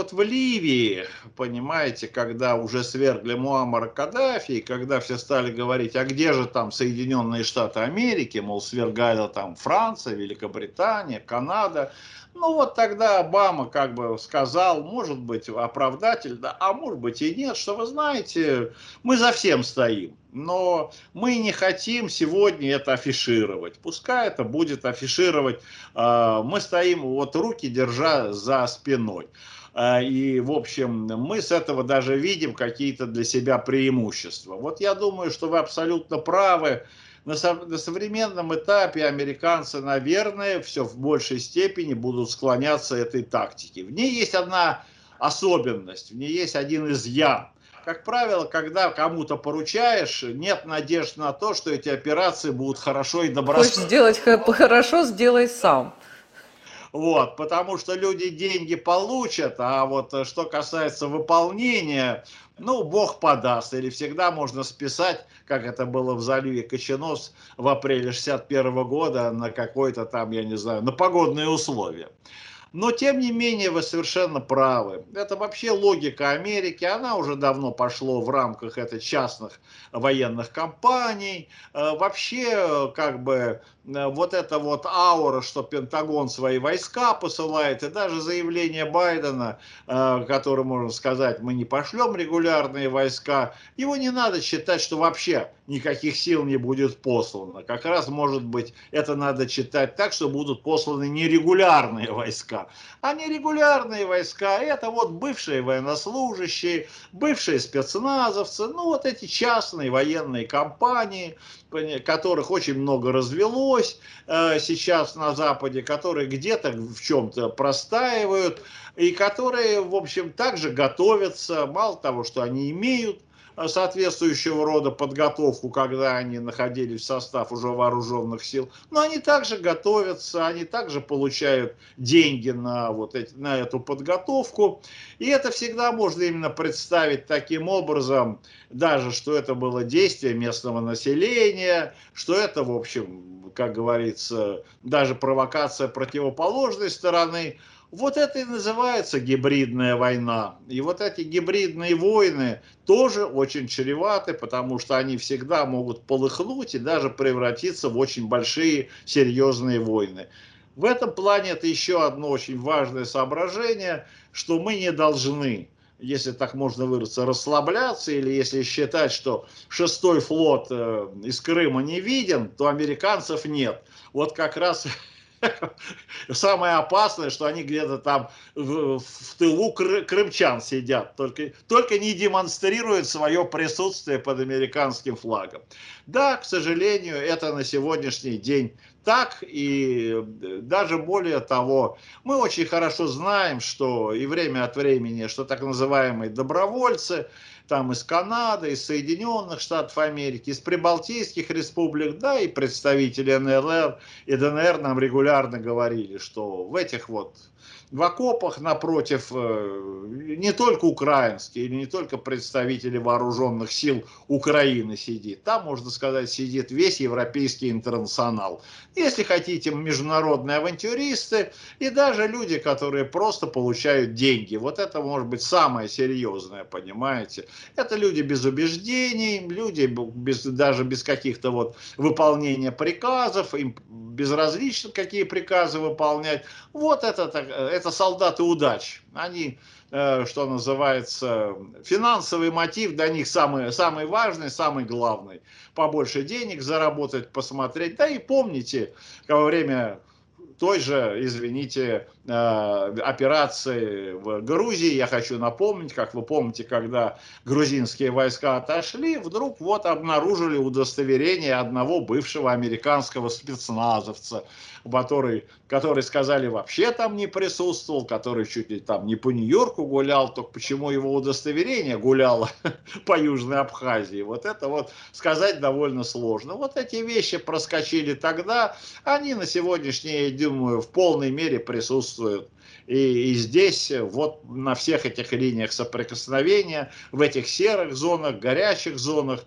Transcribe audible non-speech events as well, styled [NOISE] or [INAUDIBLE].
вот в Ливии, понимаете, когда уже свергли Муаммара Каддафи, и когда все стали говорить, а где же там Соединенные Штаты Америки, мол, свергала там Франция, Великобритания, Канада, ну вот тогда Обама как бы сказал, может быть, оправдательно, а может быть и нет, что вы знаете, мы за всем стоим. Но мы не хотим сегодня это афишировать. Пускай это будет афишировать. А, мы стоим, вот руки держа за спиной. А, и, в общем, мы с этого даже видим какие-то для себя преимущества. Вот я думаю, что вы абсолютно правы на, на современном этапе американцы, наверное, все в большей степени будут склоняться этой тактике. В ней есть одна особенность, в ней есть один изъян. Как правило, когда кому-то поручаешь, нет надежд на то, что эти операции будут хорошо и добросовестно. Хочешь сделать хорошо, сделай сам. Вот, потому что люди деньги получат, а вот э, что касается выполнения, ну, Бог подаст, или всегда можно списать, как это было в заливе Коченос в апреле 61 года, на какой-то там, я не знаю, на погодные условия. Но, тем не менее, вы совершенно правы. Это вообще логика Америки. Она уже давно пошло в рамках это частных военных компаний. Э, вообще, как бы, э, вот эта вот аура, что Пентагон свои войска посылает, и даже заявление Байдена, э, который, можно сказать, мы не пошлем регулярные войска, его не надо считать, что вообще никаких сил не будет послано. Как раз, может быть, это надо читать так, что будут посланы нерегулярные войска. А нерегулярные войска – это вот бывшие военнослужащие, бывшие спецназовцы, ну вот эти частные военные компании, которых очень много развелось э, сейчас на Западе, которые где-то в чем-то простаивают, и которые, в общем, также готовятся, мало того, что они имеют соответствующего рода подготовку, когда они находились в состав уже вооруженных сил. Но они также готовятся, они также получают деньги на, вот эти, на эту подготовку. И это всегда можно именно представить таким образом, даже что это было действие местного населения, что это, в общем, как говорится, даже провокация противоположной стороны. Вот это и называется гибридная война. И вот эти гибридные войны тоже очень чреваты, потому что они всегда могут полыхнуть и даже превратиться в очень большие серьезные войны. В этом плане это еще одно очень важное соображение, что мы не должны если так можно выразиться, расслабляться, или если считать, что шестой флот э, из Крыма не виден, то американцев нет. Вот как раз Самое опасное, что они где-то там в, в тылу крымчан сидят, только, только не демонстрируют свое присутствие под американским флагом. Да, к сожалению, это на сегодняшний день так, и даже более того, мы очень хорошо знаем, что и время от времени, что так называемые добровольцы, там из Канады, из Соединенных Штатов Америки, из прибалтийских республик, да, и представители НЛР и ДНР нам регулярно говорили, что в этих вот в окопах напротив э, не только украинские или не только представители вооруженных сил Украины сидит. Там, можно сказать, сидит весь европейский интернационал. Если хотите, международные авантюристы и даже люди, которые просто получают деньги. Вот это может быть самое серьезное, понимаете. Это люди без убеждений, люди без, даже без каких-то вот выполнения приказов, им безразлично, какие приказы выполнять. Вот это, это солдаты удач. Они, э, что называется, финансовый мотив для них самый, самый важный, самый главный. Побольше денег заработать, посмотреть. Да и помните, во время той же, извините, э, операции в Грузии. Я хочу напомнить, как вы помните, когда грузинские войска отошли, вдруг вот обнаружили удостоверение одного бывшего американского спецназовца, который, который сказали, вообще там не присутствовал, который чуть ли там не по Нью-Йорку гулял, только почему его удостоверение гуляло [LAUGHS] по Южной Абхазии. Вот это вот сказать довольно сложно. Вот эти вещи проскочили тогда, они на сегодняшний день думаю, в полной мере присутствуют. И, и здесь, вот на всех этих линиях соприкосновения, в этих серых зонах, горячих зонах,